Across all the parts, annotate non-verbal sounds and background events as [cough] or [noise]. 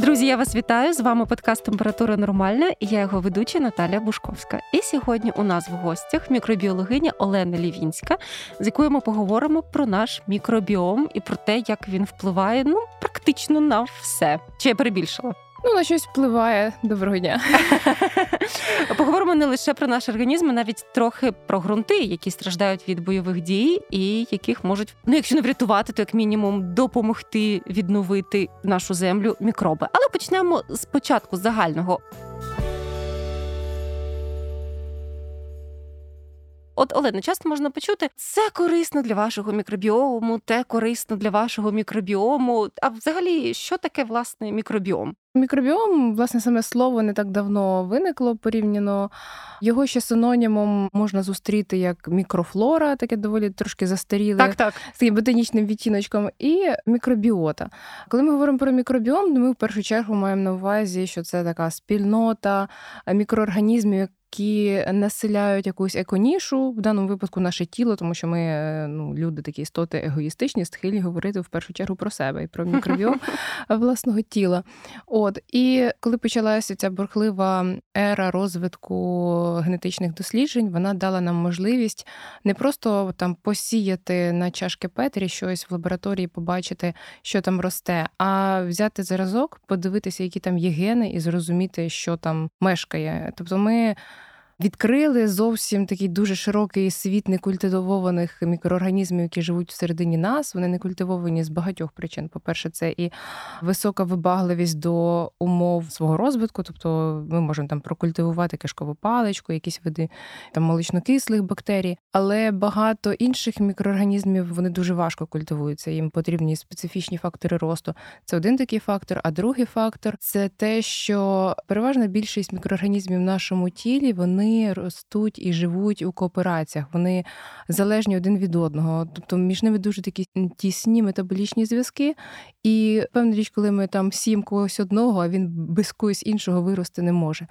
Друзі, я вас вітаю. З вами подкаст Температура Нормальна і я його ведуча Наталя Бушковська. І сьогодні у нас в гостях мікробіологиня Олена Лівінська, з якою ми поговоримо про наш мікробіом і про те, як він впливає ну практично на все. Чи я перебільшила? Ну, на щось впливає. Доброго дня. [laughs] Поговоримо не лише про наш організм, а навіть трохи про ґрунти, які страждають від бойових дій, і яких можуть, ну якщо не врятувати, то як мінімум допомогти відновити нашу землю мікроби. Але почнемо спочатку загального. От Олена, часто можна почути, це корисно для вашого мікробіому, те корисно для вашого мікробіому. А взагалі, що таке власне мікробіом? Мікробіом, власне, саме слово не так давно виникло порівняно. Його ще синонімом можна зустріти як мікрофлора, таке доволі трошки застаріле так, так. з таким ботанічним відтіночком, і мікробіота. Коли ми говоримо про мікробіом, ми в першу чергу маємо на увазі, що це така спільнота мікроорганізмів, які населяють якусь еконішу, в даному випадку наше тіло, тому що ми е, ну, люди такі істоти егоїстичні, схильні говорити в першу чергу про себе і про мікробіом [laughs] власного тіла. От і коли почалася ця бурхлива ера розвитку генетичних досліджень, вона дала нам можливість не просто там посіяти на чашки Петрі щось в лабораторії, побачити, що там росте, а взяти зразок, подивитися, які там є гени, і зрозуміти, що там мешкає. Тобто ми відкрили зовсім такий дуже широкий світ некультивованих мікроорганізмів, які живуть всередині нас. Вони не культивовані з багатьох причин. По-перше, це і висока вибагливість до умов свого розвитку, тобто ми можемо там прокультивувати кишкову паличку, якісь види там молочнокислих бактерій, але багато інших мікроорганізмів вони дуже важко культивуються. Їм потрібні специфічні фактори росту. Це один такий фактор. А другий фактор це те, що переважна більшість мікроорганізмів в нашому тілі вони ростуть і живуть у коопераціях. Вони залежні один від одного. Тобто між ними дуже такі тісні метаболічні зв'язки. І певна річ, коли ми там сім когось одного, а він без когось іншого вирости не може.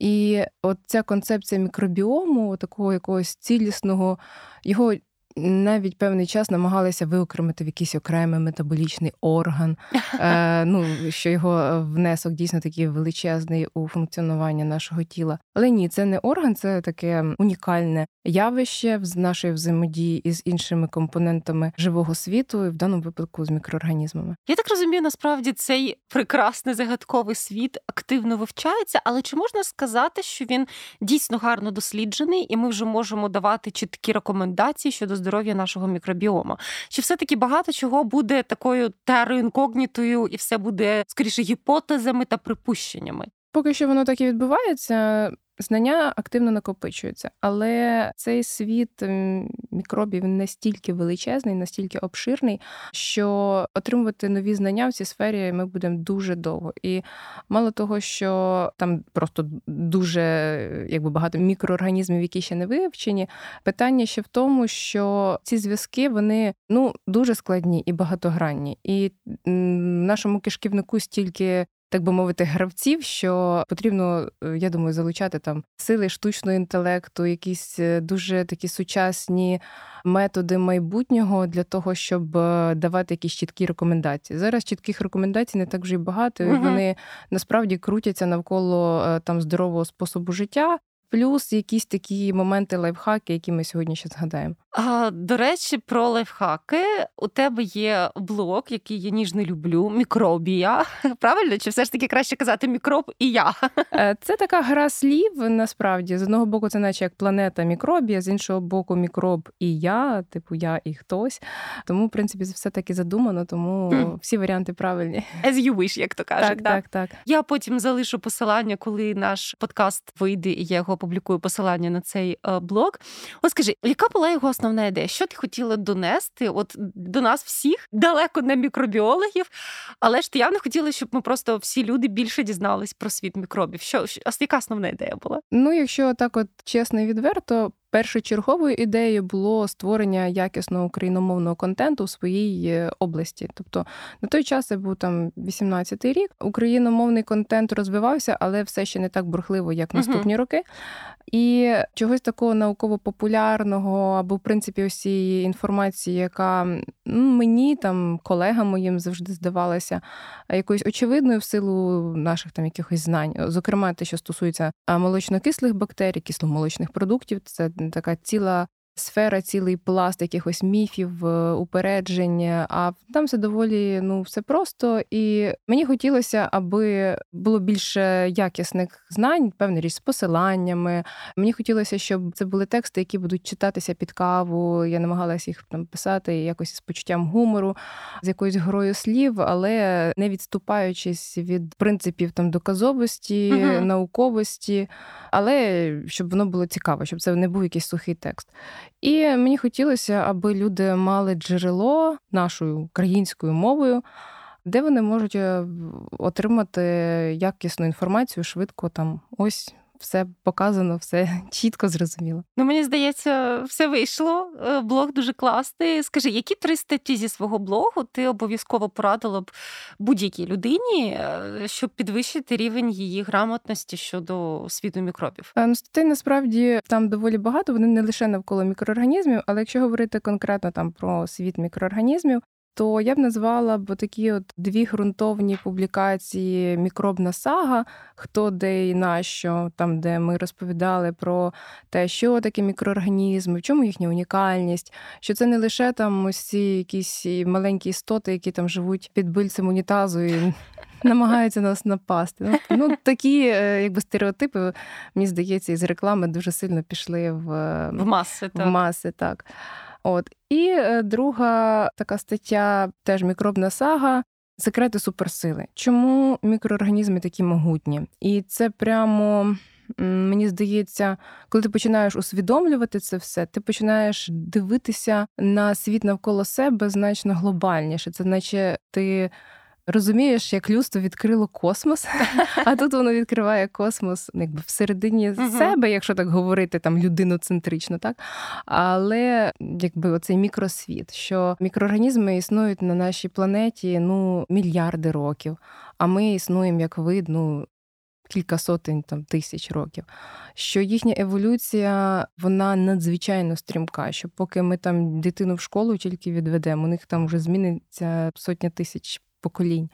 І от ця концепція мікробіому, такого якогось цілісного, його навіть певний час намагалися виокремити в якийсь окремий метаболічний орган, [laughs] е, ну що його внесок дійсно такий величезний у функціонування нашого тіла. Але ні, це не орган, це таке унікальне явище з нашої взаємодії із іншими компонентами живого світу, і в даному випадку з мікроорганізмами. Я так розумію, насправді цей прекрасний загадковий світ активно вивчається, але чи можна сказати, що він дійсно гарно досліджений, і ми вже можемо давати чіткі рекомендації щодо здоров'я нашого мікробіома? Чи все-таки багато чого буде такою терою інкогнітою, і все буде скоріше гіпотезами та припущеннями? Поки що воно так і відбувається. Знання активно накопичуються, але цей світ мікробів настільки величезний, настільки обширний, що отримувати нові знання в цій сфері ми будемо дуже довго. І мало того, що там просто дуже якби багато мікроорганізмів, які ще не вивчені. Питання ще в тому, що ці зв'язки вони ну дуже складні і багатогранні, і в нашому кишківнику стільки так би мовити, гравців, що потрібно, е, я думаю, залучати там сили штучного інтелекту, якісь е, дуже такі сучасні методи майбутнього для того, щоб е, давати якісь чіткі рекомендації. Зараз чітких рекомендацій не так вже й багато. і Вони насправді крутяться навколо там здорового способу життя плюс якісь такі моменти лайфхаки, які ми сьогодні ще згадаємо. А, До речі, про лайфхаки у тебе є блог, який я ніж не люблю. Мікробія. [laughs] Правильно? Чи все ж таки краще казати мікроб і я? Е, [laughs] це така гра слів. Насправді з одного боку, це наче як планета мікробія, з іншого боку, мікроб і я, типу я і хтось. Тому, в принципі, все таки задумано, тому mm. всі варіанти правильні. As you wish, як то кажуть. Так, так, так. Я потім залишу посилання, коли наш подкаст вийде, і я його опублікую посилання на цей е, блог. От скажи, яка була його основна ідея? Що ти хотіла донести? От до нас всіх далеко не мікробіологів, але ж ти явно хотіла, щоб ми просто всі люди більше дізнались про світ мікробів. Що яка основна ідея була? Ну, якщо так, от чесно і відверто, першочерговою ідеєю було створення якісного україномовного контенту в своїй е, області. Тобто на той час це був там 18-й рік. Україномовний контент розвивався, але все ще не так бурхливо, як наступні uh-huh. роки. І чогось такого науково-популярного або, в принципі, ось цієї інформації, яка мені там колегам моїм завжди здавалася якоюсь очевидною в силу наших там якихось знань. Зокрема, те, що стосується молочнокислих бактерій, кисломолочних продуктів, це така ціла сфера, цілий пласт якихось міфів, е, упереджень. А там все доволі ну все просто. І мені хотілося, аби було більше якісних знань, певна річ з посиланнями. Мені хотілося, щоб це були тексти, які будуть читатися під каву. Я намагалася їх там писати якось з почуттям гумору, з якоюсь грою слів, але не відступаючись від принципів там доказовості, угу. науковості, але щоб воно було цікаво, щоб це не був якийсь сухий текст. І мені хотілося, аби люди мали джерело нашою українською мовою, де вони можуть е, отримати якісну інформацію швидко там ось все показано, все [laughs] чітко зрозуміло. Ну мені здається, все вийшло. Е, блог дуже класний. Скажи, які три статті зі свого блогу ти обов'язково порадила б будь-якій людині, е, щоб підвищити рівень її грамотності щодо світу мікробів? Е, ну, статей насправді там доволі багато. Вони не лише навколо мікроорганізмів, але якщо говорити конкретно там про світ мікроорганізмів, то я б назвала б такі от дві ґрунтовні публікації Мікробна сага, хто де і нащо, там, де ми розповідали про те, що таке мікроорганізми, в чому їхня унікальність, що це не лише там ці якісь маленькі істоти, які там живуть під бильцем унітазу і [laughs] намагаються нас напасти. Ну, ну такі е, якби стереотипи, мені здається, із реклами дуже сильно пішли в, в маси. В маси, так. От і е, друга така стаття, теж мікробна сага. Секрети суперсили. Чому мікроорганізми такі могутні? І це прямо мені здається, коли ти починаєш усвідомлювати це все, ти починаєш дивитися на світ навколо себе значно глобальніше. Це наче ти розумієш, як людство відкрило космос, [laughs] а тут воно відкриває космос ну, якби всередині uh-huh. себе, якщо так говорити, там людиноцентрично, так але якби оцей мікросвіт, що мікроорганізми існують на нашій планеті ну мільярди років, а ми існуємо як вид, ну. Кілька сотень там тисяч років, що їхня еволюція вона надзвичайно стрімка. Що поки ми там дитину в школу тільки відведемо, у них там вже зміниться сотня тисяч поколінь.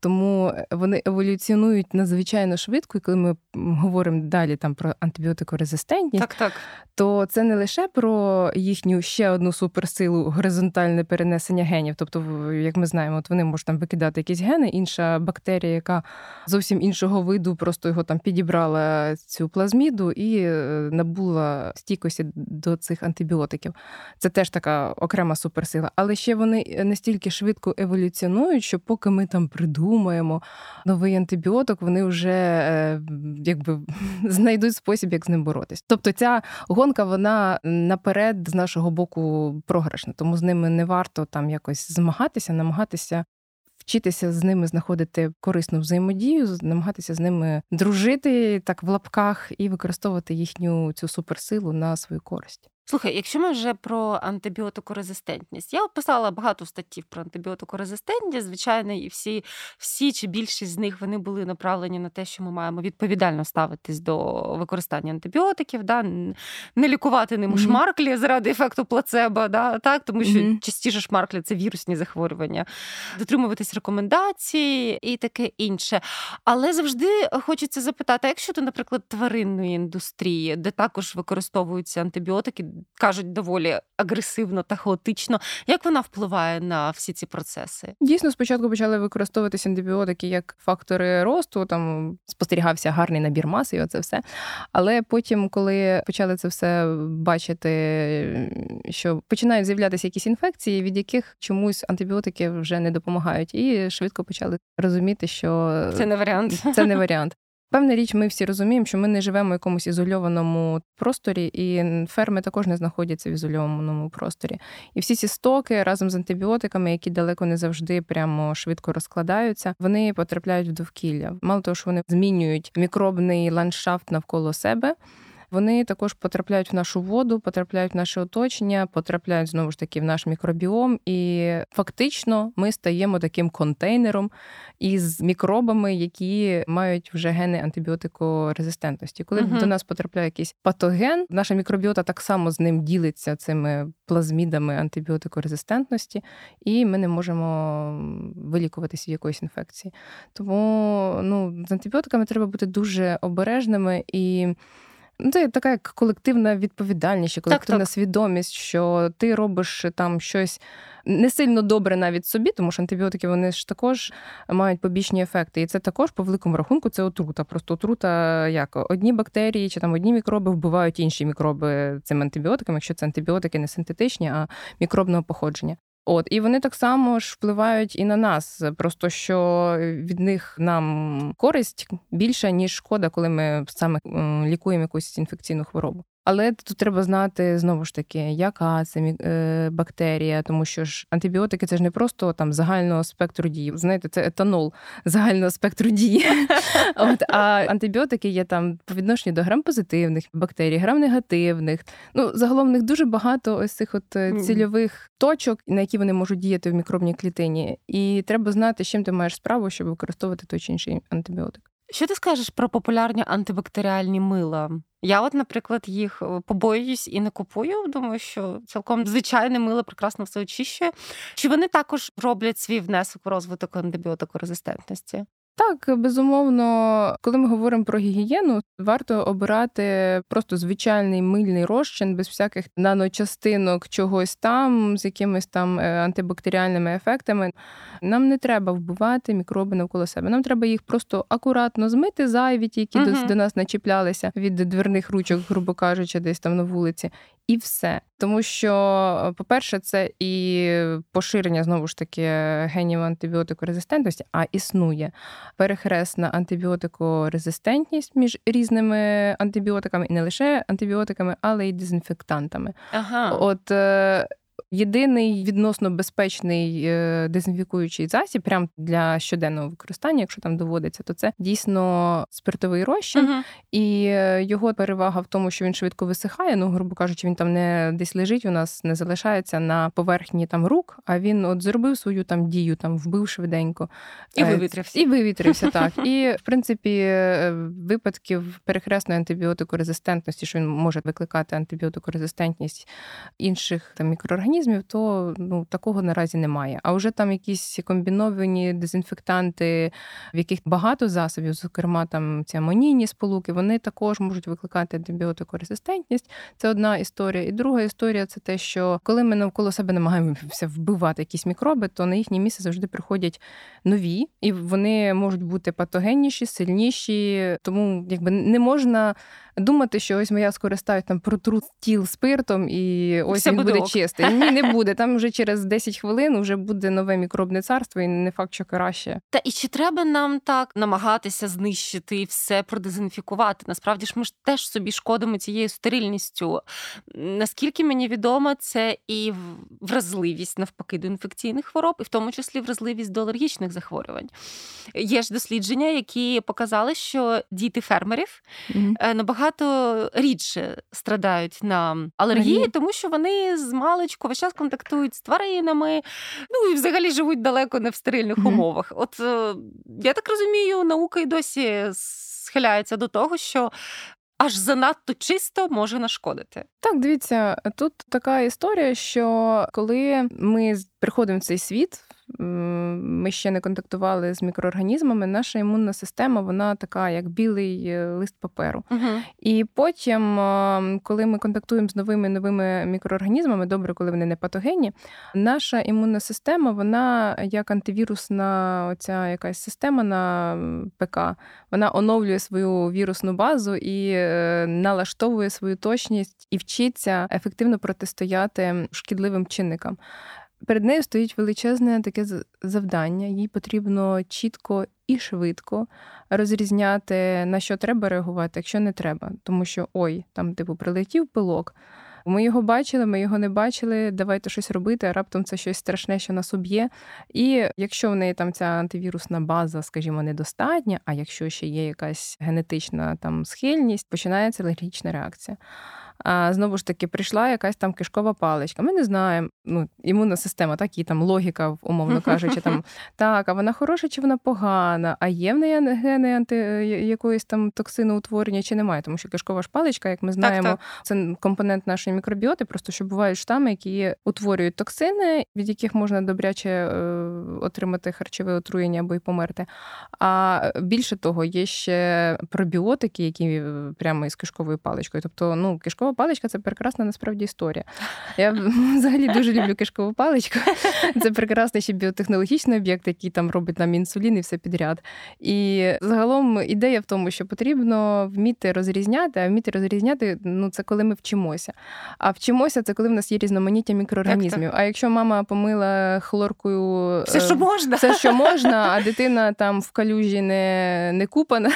Тому вони еволюціонують надзвичайно швидко, і коли ми говоримо далі там про антибіотикорезистентність, так, так. то це не лише про їхню ще одну суперсилу горизонтальне перенесення генів. Тобто, як ми знаємо, от вони можуть там викидати якісь гени, інша бактерія, яка зовсім іншого виду, просто його там підібрала цю плазміду і е, набула стійкості до цих антибіотиків. Це теж така окрема суперсила. Але ще вони настільки швидко еволюціонують, що поки ми там придумаємо, придумаємо новий антибіотик, вони вже е, якби знайдуть спосіб, як з ним боротись. Тобто ця гонка вона наперед з нашого боку програшна, тому з ними не варто там якось змагатися, намагатися. Вчитися з ними знаходити корисну взаємодію, намагатися з ними дружити так в лапках і використовувати їхню цю суперсилу на свою користь. Слухай, якщо ми вже про антибіотикорезистентність, я писала багато статтів про антибіотикорезистентність, звичайно, і всі всі чи більшість з них вони були направлені на те, що ми маємо відповідально ставитись до використання антибіотиків, да? не лікувати ним mm-hmm. шмарклі заради ефекту плацебо, да? так? тому що mm-hmm. частіше шмарклі це вірусні захворювання, дотримуватись рекомендацій і таке інше. Але завжди хочеться запитати: якщо ти, наприклад, тваринної індустрії, де також використовуються антибіотики кажуть доволі агресивно та хаотично. Як вона впливає на всі ці процеси? Дійсно, спочатку почали використовуватися антибіотики як фактори росту. Там спостерігався гарний набір маси, і оце все. Але потім, коли почали це все бачити, що починають з'являтися якісь інфекції, від яких чомусь антибіотики вже не допомагають, і швидко почали розуміти, що це не варіант. Це не варіант. Певна річ, ми всі розуміємо, що ми не живемо в якомусь ізольованому просторі, і ферми також не знаходяться в ізольованому просторі. І всі ці стоки разом з антибіотиками, які далеко не завжди прямо швидко розкладаються, вони потрапляють в довкілля. Мало того, що вони змінюють мікробний ландшафт навколо себе вони також потрапляють в нашу воду, потрапляють в наше оточення, потрапляють знову ж таки в наш мікробіом, і фактично ми стаємо таким контейнером із мікробами, які мають вже гени антибіотикорезистентності. Коли uh до нас потрапляє якийсь патоген, наша мікробіота так само з ним ділиться цими плазмідами антибіотикорезистентності, і ми не можемо вилікуватися від якоїсь інфекції. Тому ну, з антибіотиками треба бути дуже обережними і. Ну, це така як колективна відповідальність, колективна так, так. свідомість, що ти робиш там щось не сильно добре навіть собі, тому що антибіотики вони ж також мають побічні ефекти. І це також по великому рахунку це отрута. Просто отрута як одні бактерії чи там одні мікроби вбивають інші мікроби цим антибіотиками, якщо це антибіотики не синтетичні, а мікробного походження. От і вони так само ж впливають і на нас, просто що від них нам користь більша ніж шкода, коли ми саме лікуємо якусь інфекційну хворобу. Але тут треба знати знову ж таки, яка це е, бактерія, тому що ж антибіотики це ж не просто там загального спектру дії. Знаєте, це етанол загального спектру дії. [laughs] От, А антибіотики є там по відношенню до грам-позитивних бактерій, грам-негативних. Ну загалом в них дуже багато ось цих от е, цільових точок, на які вони можуть діяти в мікробній клітині. І треба знати, з чим ти маєш справу, щоб використовувати той чи інший антибіотик. Що ти скажеш про популярні антибактеріальні мила? Я, от, наприклад, їх е, побоююсь і не купую. Думаю, що цілком звичайне мило прекрасно все очищує. Чи вони також роблять свій внесок в розвиток антибіотикорезистентності? Так, безумовно, коли ми говоримо про гігієну, варто обирати просто звичайний мильний розчин без всяких наночастинок чогось там, з якимись там е, антибактеріальними ефектами. Нам не треба вбивати мікроби навколо себе. Нам треба їх просто акуратно змити, зайві, які угу. до, до нас начіплялися від дверних ручок, грубо кажучи, десь там на вулиці і все. Тому що, по-перше, це і поширення знову ж таки генів антибіотикорезистентності, а існує перехресна антибіотикорезистентність між різними антибіотиками, і не лише антибіотиками, але й дезінфектантами. Ага. От е, Єдиний відносно безпечний е, дезінфікуючий засіб, прям для щоденного використання, якщо там доводиться, то це дійсно спиртовий розчин, uh-huh. і е, його перевага в тому, що він швидко висихає. Ну, грубо кажучи, він там не десь лежить. У нас не залишається на поверхні там рук, а він от зробив свою там дію, там вбив швиденько і е, вивітрився. І вивітрився так. І в принципі, випадків перехресної антибіотикорезистентності, що він може викликати антибіотикорезистентність інших там мікроорганізмів, організмів, то ну такого наразі немає. А вже там якісь комбіновані дезінфектанти, в яких багато засобів, зокрема там ці амонійні сполуки, вони також можуть викликати антибіотикорезистентність. Це одна історія. І друга історія це те, що коли ми навколо себе намагаємося вбивати якісь мікроби, то на їхнє місце завжди приходять нові, і вони можуть бути патогенніші, сильніші, тому якби не можна думати, що ось моя скористають там протру тіл спиртом, і ось Все він буде, буде чистий. Ні, не буде. Там вже через 10 хвилин вже буде нове мікробне царство, і не факт, що краще. Та і чи треба нам так намагатися знищити і все продезінфікувати? Насправді ж ми ж теж собі шкодимо цією стерильністю. Наскільки мені відомо, це і вразливість навпаки до інфекційних хвороб, і в тому числі вразливість до алергічних захворювань. Є ж дослідження, які показали, що діти фермерів mm-hmm. набагато рідше страдають на алергії, тому що вони з маличку весь час контактують з тваринами, ну і взагалі живуть далеко не в стерильних mm-hmm. умовах. От е, я так розумію, наука й досі схиляється до того, що. Аж занадто чисто може нашкодити. Так, дивіться, тут така історія, що коли ми приходимо в цей світ, ми ще не контактували з мікроорганізмами, наша імунна система вона така, як білий е, лист паперу. uh І потім, коли ми контактуємо з новими новими мікроорганізмами, добре, коли вони не патогенні, наша імунна система, вона як антивірусна оця якась система на ПК, вона оновлює свою вірусну базу і е, налаштовує свою точність і вчиться ефективно протистояти шкідливим чинникам. Перед нею стоїть величезне таке завдання. Їй потрібно чітко і швидко розрізняти, на що треба реагувати, якщо не треба. Тому що ой, там, типу, прилетів пилок. Ми його бачили, ми його не бачили. Давайте щось робити. Раптом це щось страшне, що нас уб'є. І якщо в неї там ця антивірусна база, скажімо, недостатня, а якщо ще є якась генетична там схильність, починається алергічна реакція. А знову ж таки прийшла якась там кишкова паличка. Ми не знаємо. Ну, імунна система, так і там логіка, умовно [laughs] кажучи, там так, а вона хороша чи вона погана, а є в неї гени анти якоїсь там токсиноутворення чи немає, тому що кишкова ж паличка, як ми знаємо, так, так. це компонент нашої мікробіоти, просто що бувають штами, які утворюють токсини, від яких можна добряче е, отримати харчове отруєння або й померти. А більше того, є ще пробіотики, які е, прямо із кишковою паличкою. Тобто, ну, кишкова паличка це прекрасна насправді історія. Я [laughs] взагалі дуже люблю кишкову паличку. [laughs] Це прекрасний ще біотехнологічний об'єкт, який там робить нам інсулін і все підряд. І загалом ідея в тому, що потрібно вміти розрізняти, а вміти розрізняти ну це коли ми вчимося. А вчимося це коли в нас є різноманіття мікроорганізмів. А якщо мама помила хлоркою все, що можна, все, що [laughs] можна, а дитина там в калюжі не не купана,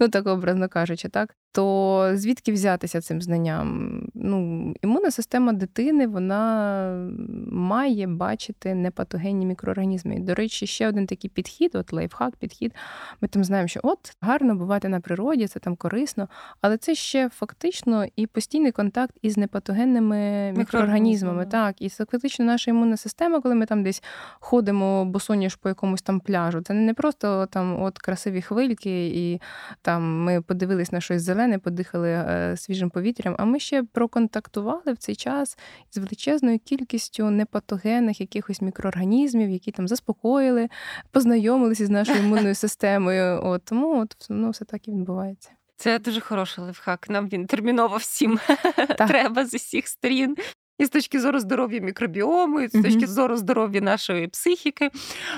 ну так образно кажучи, так то звідки взятися цим знанням? Ну, Імунна система дитини вона має бачити непатогенні мікроорганізми. До речі, ще один такий підхід, от лайфхак, підхід. Ми там знаємо, що от гарно бувати на природі, це там корисно, але це ще фактично і постійний контакт із непатогенними мікроорганізмами. Так, і це фактично наша імунна система, коли ми там десь ходимо босоніж по якомусь там пляжу, це не просто там от красиві хвильки, і там ми подивились на щось зелене зелене, подихали е, свіжим повітрям. А ми ще проконтактували в цей час з величезною кількістю непатогенних якихось мікроорганізмів, які там заспокоїли, познайомилися з нашою [laughs] імунною системою. От тому от ну, все так і відбувається. Це дуже хороший лайфхак. Нам він терміново всім [laughs] так. треба з усіх сторін і з точки зору здоров'я мікробіому, і з точки зору здоров'я нашої психіки.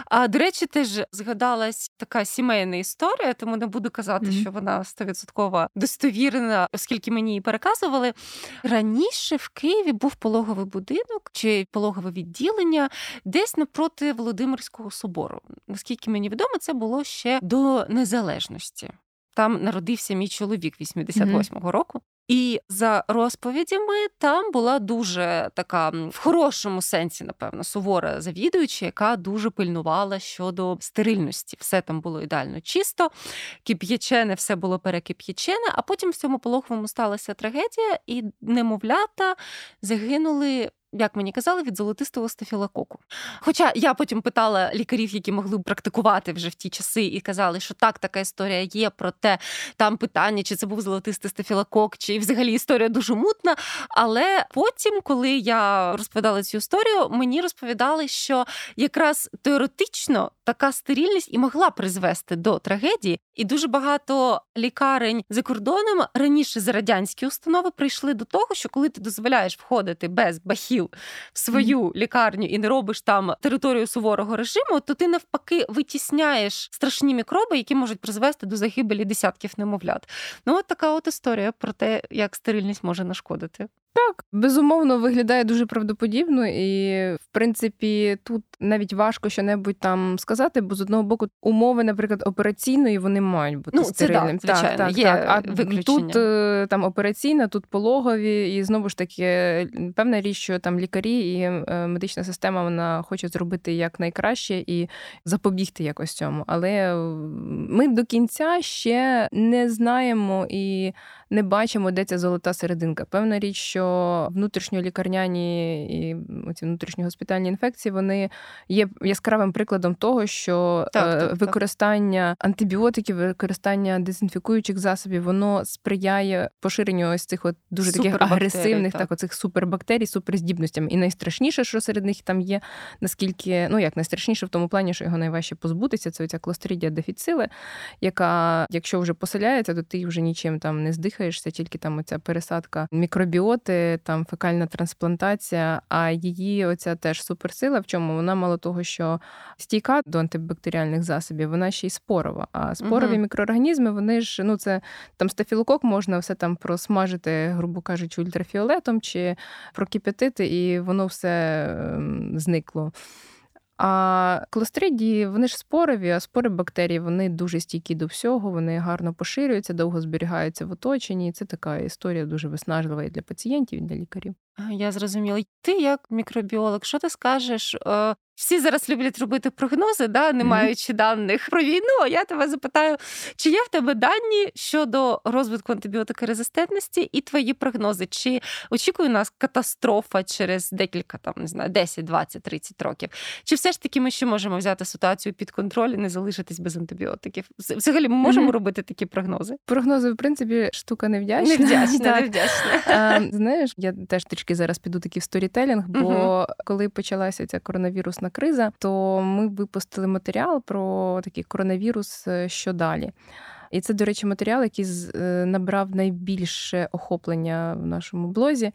А до речі, теж згадалась така сімейна історія, тому не буду казати, що вона стовідсотково достовірена, оскільки мені її переказували. Раніше в Києві був пологовий будинок чи пологове відділення десь напроти Володимирського собору. Наскільки мені відомо, це було ще до незалежності. Там народився мій чоловік 88-го року. І за розповідями там була дуже така в хорошому сенсі, напевно, сувора завідуюча, яка дуже пильнувала щодо стерильності. Все там було ідеально чисто, кип'ячене, все було перекип'ячене. А потім в цьому пологовому сталася трагедія, і немовлята загинули як мені казали, від золотистого стафілококу. Хоча я потім питала лікарів, які могли б практикувати вже в ті часи, і казали, що так, така історія є, проте там питання, чи це був золотистий стафілокок, чи взагалі історія дуже мутна. Але потім, коли я розповідала цю історію, мені розповідали, що якраз теоретично така стерильність і могла призвести до трагедії, і дуже багато лікарень за кордоном раніше за радянські установи прийшли до того, що коли ти дозволяєш входити без бахів в свою mm-hmm. лікарню і не робиш там територію суворого режиму, то ти навпаки витісняєш страшні мікроби, які можуть призвести до загибелі десятків немовлят. Ну от така от історія про те, як стерильність може нашкодити. Так, безумовно, виглядає дуже правдоподібно, і в принципі тут навіть важко що-небудь там сказати, бо з одного боку умови, наприклад, операційної вони мають бути ну, стерильними. Це, да, звичайно, так, є так. А виключення. тут е, там операційна, тут пологові, і знову ж таки певна річ, що там лікарі і е, медична система вона хоче зробити як найкраще і запобігти якось цьому. Але ми до кінця ще не знаємо і не бачимо, де ця золота серединка. Певна річ, що внутрішньолікарняні і ці внутрішньогоспітальні інфекції вони є яскравим прикладом того, що так, е, так, використання так. антибіотиків, використання дезінфікуючих засобів, воно сприяє поширенню ось цих от дуже таких агресивних, так, так оцих супербактерій, суперздібностями. І найстрашніше, що серед них там є, наскільки ну як найстрашніше в тому плані, що його найважче позбутися, це ця клостридія дефіцили, яка, якщо вже поселяється, то ти вже нічим там не здих дихаєшся, тільки там оця пересадка мікробіоти, там фекальна трансплантація. А її оця теж суперсила, в чому вона мало того, що стійка до антибактеріальних засобів, вона ще й спорова. А спорові угу. мікроорганізми, вони ж ну це там стафілокок можна все там просмажити, грубо кажучи, ультрафіолетом чи прокип'ятити, і воно все ем, зникло. А клостридії, вони ж спорові, а спори бактерій вони дуже стійкі до всього, вони гарно поширюються, довго зберігаються в оточенні. І це така історія дуже виснажлива і для пацієнтів, і для лікарів. Я зрозуміла. Ти як мікробіолог, що ти скажеш? Всі зараз люблять робити прогнози, да, не маючи mm-hmm. даних про війну. А Я тебе запитаю, чи є в тебе дані щодо розвитку антибіотикорезистентності і твої прогнози? Чи очікує нас катастрофа через декілька там не знаю, 10, 20, 30 років? Чи все ж таки ми ще можемо взяти ситуацію під контроль і не залишитись без антибіотиків? Взагалі, ми можемо mm-hmm. робити такі прогнози? Прогнози, в принципі, штука невдячна. Невдячна, [laughs] невдячна. Знаєш, я теж трішки зараз піду такий в сторітелінг, бо коли почалася ця коронавірусна криза, то ми випустили матеріал про такий коронавірус, е, що далі. І це, до речі, матеріал, який е, набрав найбільше охоплення в нашому блозі.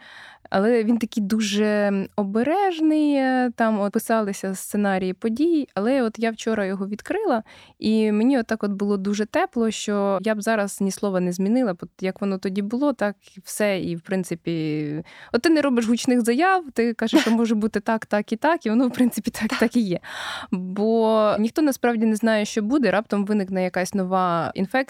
Але він такий дуже обережний. Е, там от писалися сценарії подій. Але от я вчора його відкрила, і мені отак от було дуже тепло, що я б зараз ні слова не змінила. Бо як воно тоді було, так і все. І в принципі, от ти не робиш гучних заяв, ти кажеш, що може бути так, так і так, і воно, в принципі, так, так і є. Бо ніхто насправді не знає, що буде. Раптом виникне якась нова інфекція,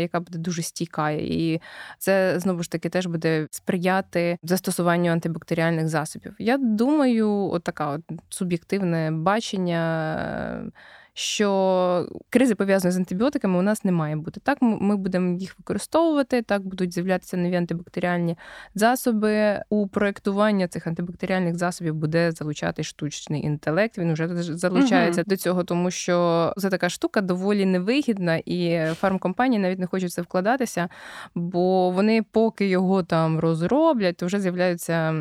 яка буде дуже стійка. І це знову ж таки теж буде сприяти застосуванню антибактеріальних засобів. Я думаю, от така от суб'єктивне бачення що кризи пов'язані з антибіотиками у нас не має бути. Так, ми будемо їх використовувати, так будуть з'являтися нові антибактеріальні засоби. У проєктування цих антибактеріальних засобів буде залучати штучний інтелект. Він вже залучається угу. до цього, тому що це така штука доволі невигідна, і фармкомпанії навіть не хочуть це вкладатися, бо вони, поки його там розроблять, то вже з'являються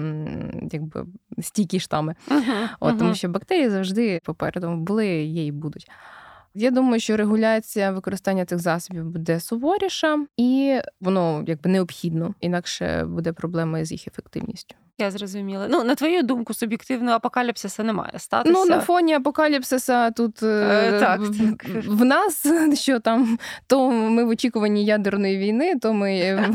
якби стійкі штами. Угу, От. Тому що бактерії завжди попереду були, є і будуть. Я думаю, що регуляція використання цих засобів буде суворіша, і воно якби необхідно інакше буде проблема з їх ефективністю. Я зрозуміла. Ну, на твою думку, суб'єктивного апокаліпсиса не має статися. Ну, на фоні апокаліпсиса тут е, так, в, так. в нас, [laughs] що там, то ми в очікуванні ядерної війни, то ми. Е,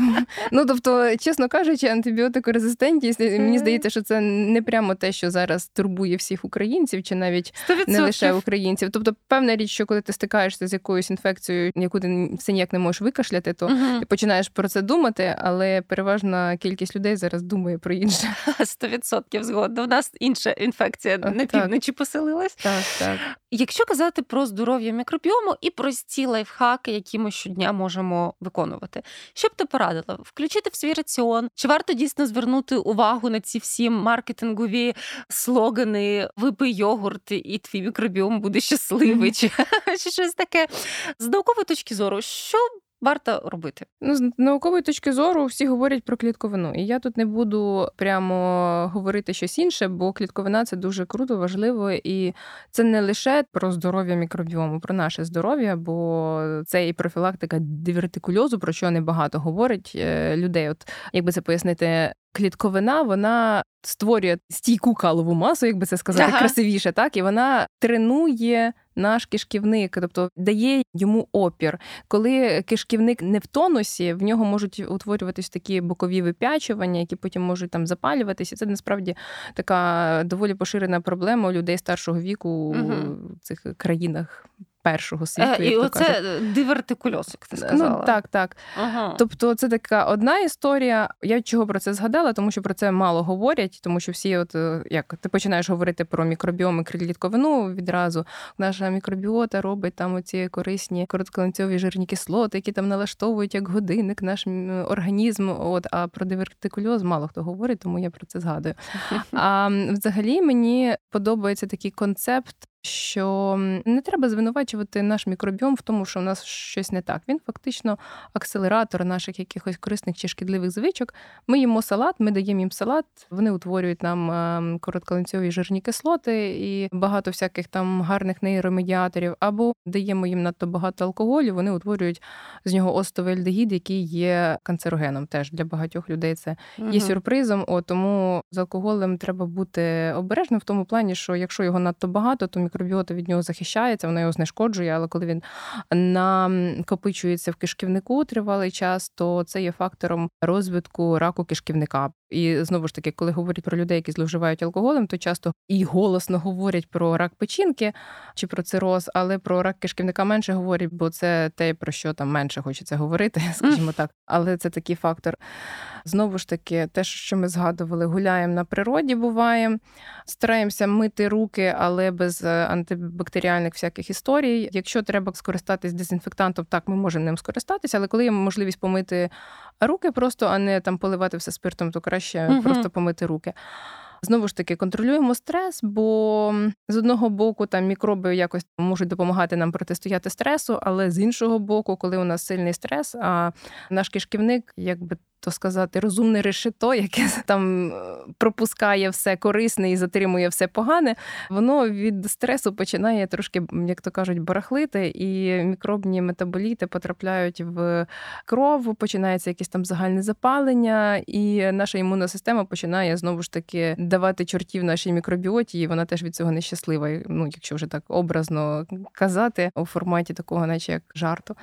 ну, тобто, чесно кажучи, антибіотикорезистентність, мені здається, що це не прямо те, що зараз турбує всіх українців, чи навіть 100%. не лише українців. Тобто, певна річ, що коли ти стикаєшся з якоюсь інфекцією, яку ти все ніяк не можеш викашляти, то uh ти починаєш про це думати, але переважна кількість людей зараз думає про інше. [laughs] Сто відсотків згодна. У нас інша інфекція на півночі поселилась. Так, так. Якщо казати про здоров'я мікробіому і прості лайфхаки, які ми щодня можемо виконувати, що б ти порадила? Включити в свій раціон? Чи варто дійсно звернути увагу на ці всі маркетингові слогани Випий йогурт, і твій мікробіом буде щасливий, чи, [laughs] чи щось таке з наукової точки зору, що варто робити? Ну, з наукової точки зору всі говорять про клітковину. І я тут не буду прямо говорити щось інше, бо клітковина це дуже круто, важливо, і це не лише про здоров'я мікробіому, про наше здоров'я, бо це і профілактика дивертикульозу, про що небагато говорить е, людей. От якби це пояснити, клітковина вона створює стійку калову масу, як би це сказати, ага. красивіше, так і вона тренує наш кишківник, тобто дає йому опір. Коли кишківник не в тонусі, в нього можуть утворюватись такі бокові вип'ячування, які потім можуть там запалюватися. Це насправді така доволі поширена проблема у людей старшого віку угу. у цих країнах першого світу. Е, і оце кажуть. дивертикульоз, як ти ну, сказала. Ну, Так, так. Ага. Тобто, це така одна історія. Я чого про це згадала, тому що про це мало говорять, тому що всі, от е, як ти починаєш говорити про мікробіом і клітковину відразу. Наша мікробіота робить там оці корисні коротколенцьові жирні кислоти, які там налаштовують як годинник, наш організм. От а про дивертикульоз мало хто говорить, тому я про це згадую. [laughs] А взагалі мені подобається такий концепт що не треба звинувачувати наш мікробіом в тому, що у нас щось не так. Він фактично акселератор наших якихось корисних чи шкідливих звичок. Ми їмо салат, ми даємо їм салат, вони утворюють нам ем, коротколенцьові жирні кислоти і багато всяких там гарних нейромедіаторів, або даємо їм надто багато алкоголю, вони утворюють з нього остовий альдегід, який є канцерогеном. Теж для багатьох людей це є угу. сюрпризом. О, тому з алкоголем треба бути обережним в тому плані, що якщо його надто багато, то мікробіота від нього захищається, вона його знешкоджує, але коли він накопичується в кишківнику тривалий час, то це є фактором розвитку раку кишківника. І знову ж таки, коли говорять про людей, які зловживають алкоголем, то часто і голосно говорять про рак печінки чи про цироз, але про рак кишківника менше говорять, бо це те, про що там менше хочеться говорити, [laughs] скажімо так. Але це такий фактор. Знову ж таки, те, що ми згадували, гуляємо на природі, буває, стараємося мити руки, але без е, антибактеріальних всяких історій. Якщо треба скористатись дезінфектантом, так ми можемо ним скористатися, але коли є можливість помити руки, просто а не там поливати все спиртом, то краще угу. просто помити руки. Знову ж таки, контролюємо стрес, бо з одного боку там мікроби якось можуть допомагати нам протистояти стресу, але з іншого боку, коли у нас сильний стрес, а наш кишківник якби то сказати, розумне решето, яке [laughs] там е, пропускає все корисне і затримує все погане, воно від стресу починає трошки, як то кажуть, барахлити, і мікробні метаболіти потрапляють в кров, починається якесь там загальне запалення, і наша імунна система починає знову ж таки давати чортів нашій мікробіоті, і вона теж від цього нещаслива. Ну, якщо вже так образно казати у форматі такого, наче як жарту.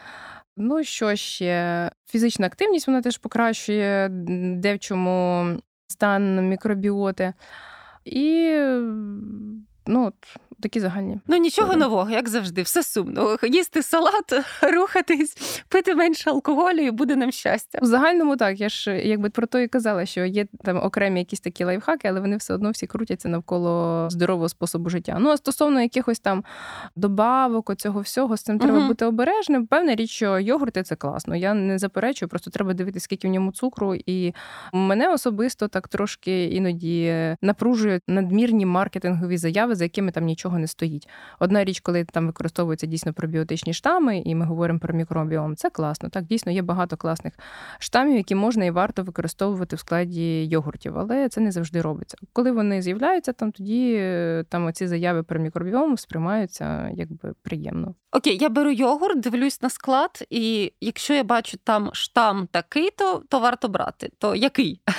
Ну, що ще? Фізична активність вона теж покращує де в чому стан мікробіоти. І ну, такі загальні. Ну нічого нового, як завжди, все сумно. Їсти салат, [laughs] рухатись, пити менше алкоголю, і буде нам щастя. В загальному так. Я ж якби про то і казала, що є там окремі якісь такі лайфхаки, але вони все одно всі крутяться навколо здорового способу життя. Ну а стосовно якихось там добавок, оцього всього, з цим треба угу. бути обережним. Певна річ, що йогурти це класно. Я не заперечую, просто треба дивитися, скільки в ньому цукру. І мене особисто так трошки іноді напружують надмірні маркетингові заяви, за якими там нічого не стоїть. Одна річ, коли там використовуються дійсно пробіотичні штами, і ми говоримо про мікробіом, це класно. Так, дійсно є багато класних штамів, які можна і варто використовувати в складі йогуртів, але це не завжди робиться. Коли вони з'являються, там тоді е, там оці заяви про мікробіом сприймаються якби приємно. Окей, я беру йогурт, дивлюсь на склад, і якщо я бачу там штам такий, то то варто брати. То який? [laughs]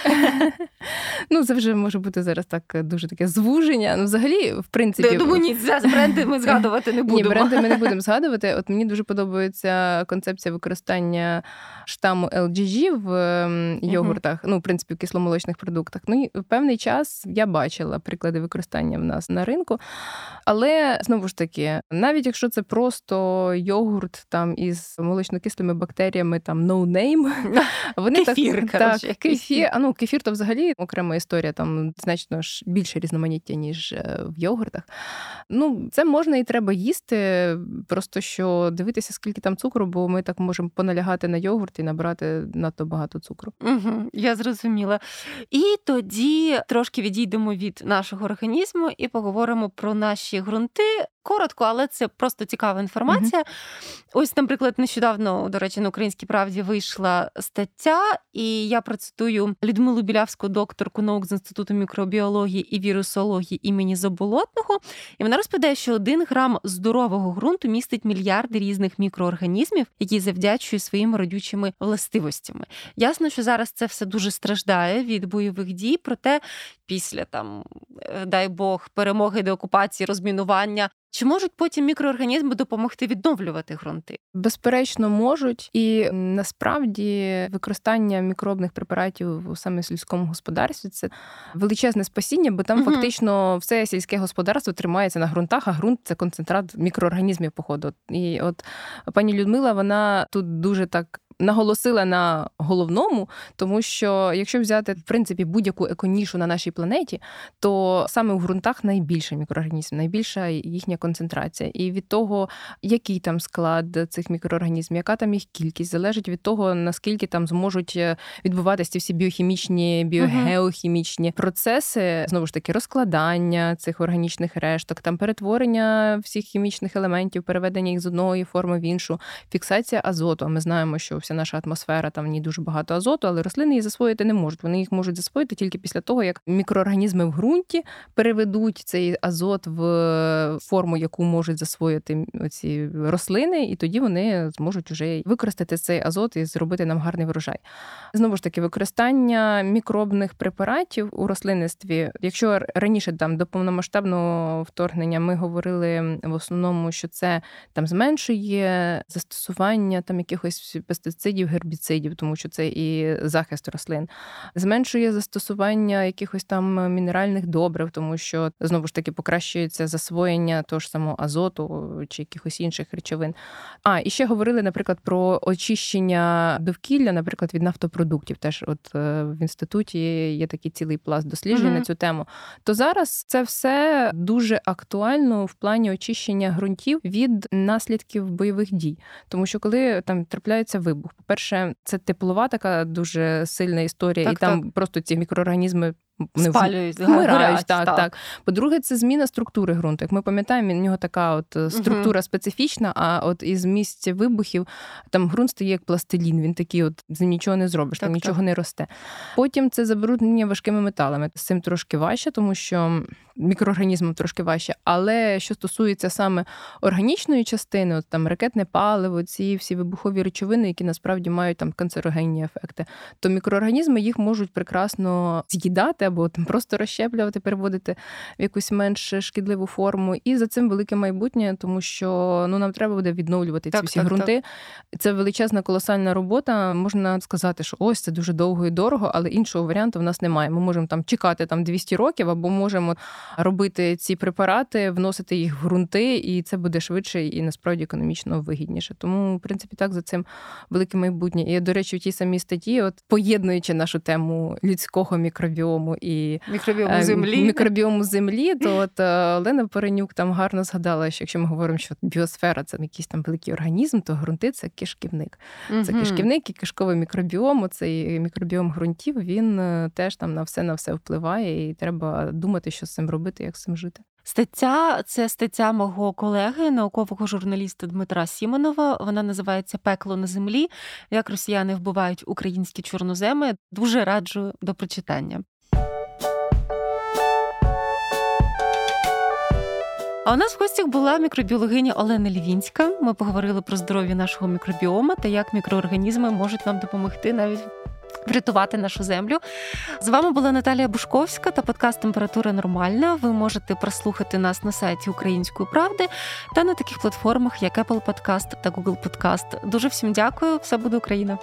Ну, це вже може бути зараз так дуже таке звуження. Ну, взагалі, в принципі, думаю, ні, бренди ми згадувати не будемо. Ні, бренди ми не будемо згадувати. От мені дуже подобається концепція використання штаму LGG в ем, йогуртах, ну, в принципі, в кисломолочних продуктах. Ну, і в певний час я бачила приклади використання в нас на ринку. Але знову ж таки, навіть якщо це просто йогурт там із молочно-кислими бактеріями, там no name, [laughs] вони кефір, так, коротше, так, кефір, а ну кефір то взагалі окрема історія, там значно ж більше різноманіття, ніж е, в йогуртах. Ну, це можна і треба їсти, просто що дивитися, скільки там цукру, бо ми так можемо поналягати на йогурт і набрати надто багато цукру. Угу, Я зрозуміла. І тоді трошки відійдемо від нашого організму і поговоримо про наші ґрунти. Коротко, але це просто цікава інформація. Mm-hmm. Ось, наприклад, нещодавно, до речі, на українській правді вийшла стаття, і я процитую Людмилу Білявську, докторку наук з інституту мікробіології і вірусології імені Заболотного. І вона розповідає, що один грам здорового ґрунту містить мільярди різних мікроорганізмів, які завдячують своїми родючими властивостями. Ясно, що зараз це все дуже страждає від бойових дій, проте після там, е, дай Бог, перемоги деокупації, розмінування. Чи можуть потім мікроорганізми допомогти відновлювати ґрунти? Безперечно, можуть, і насправді використання мікробних препаратів у саме сільському господарстві це величезне спасіння, бо там угу. фактично все сільське господарство тримається на ґрунтах, а ґрунт це концентрат мікроорганізмів, походу. І от пані Людмила, вона тут дуже так наголосила на головному, тому що якщо взяти в принципі будь-яку еконішу на нашій планеті, то саме у ґрунтах найбільше мікроорганізмів, найбільша їхня концентрація. І від того, який там склад цих мікроорганізмів, яка там їх кількість, залежить від того, наскільки там зможуть е, відбуватися всі біохімічні, біогеохімічні процеси, знову ж таки, розкладання цих органічних решток, там перетворення всіх хімічних елементів, переведення їх з одної форми в іншу, фіксація азоту. Ми знаємо, що вся наша атмосфера, там в ній дуже багато азоту, але рослини її засвоїти не можуть. Вони їх можуть засвоїти тільки після того, як мікроорганізми в ґрунті переведуть цей азот в форму, яку можуть засвоїти ці рослини, і тоді вони зможуть вже використати цей азот і зробити нам гарний врожай. Знову ж таки, використання мікробних препаратів у рослинництві, якщо раніше там до повномасштабного вторгнення ми говорили в основному, що це там зменшує застосування там якихось пестицидів, пестицидів, гербіцидів, тому що це і захист рослин, зменшує застосування якихось там мінеральних добрив, тому що знову ж таки покращується засвоєння того ж самого азоту чи якихось інших речовин. А і ще говорили, наприклад, про очищення довкілля, наприклад, від нафтопродуктів. Теж, от е, в інституті є такий цілий пласт досліджень mm-hmm. на цю тему. То зараз це все дуже актуально в плані очищення ґрунтів від наслідків бойових дій, тому що коли там трапляється вибух, по перше, це теплова така дуже сильна історія, так, і там так. просто ці мікроорганізми Спалюють, вмирають. Так, так, так. По-друге, це зміна структури ґрунту. Як ми пам'ятаємо, в нього така от е, структура uh специфічна, а от із місць вибухів там ґрунт стає як пластилін. Він такий, от з нічого не зробиш, так, там нічого так. не росте. Потім це забруднення важкими металами. З цим трошки важче, тому що мікроорганізмам трошки важче. Але що стосується саме органічної частини, от там ракетне паливо, ці всі вибухові речовини, які насправді мають там канцерогенні ефекти, то мікроорганізми їх можуть прекрасно з'їдати або там просто розщеплювати, переводити в якусь менш шкідливу форму. І за цим велике майбутнє, тому що ну нам треба буде відновлювати так, ці всі так, ґрунти. Так. Це величезна колосальна робота. Можна сказати, що ось це дуже довго і дорого, але іншого варіанту в нас немає. Ми можемо там чекати там 200 років, або можемо робити ці препарати, вносити їх в ґрунти, і це буде швидше і насправді економічно вигідніше. Тому, в принципі, так за цим велике майбутнє. І до речі, в тій самій статті, от поєднуючи нашу тему людського мікробіому і мікробіому е, землі, мікробіому землі, то от е, Олена Перенюк там гарно згадала, що якщо ми говоримо, що біосфера це якийсь там великий організм, то ґрунти це кишківник. Це кишківник і кишковий мікробіом. Цей мікробіом ґрунтів він е, теж там на все на все впливає, і треба думати, що з цим робити, як з цим жити. Стаття це стаття мого колеги, наукового журналіста Дмитра Сімонова. Вона називається Пекло на землі. Як росіяни вбивають українські чорноземи. Дуже раджу до прочитання. У нас в гостях була мікробіологиня Олена Лівінська. Ми поговорили про здоров'я нашого мікробіома та як мікроорганізми можуть нам допомогти навіть врятувати нашу землю. З вами була Наталія Бушковська та подкаст Температура нормальна. Ви можете прослухати нас на сайті Української правди та на таких платформах, як Apple Podcast та Google Podcast. Дуже всім дякую. Все буде Україна.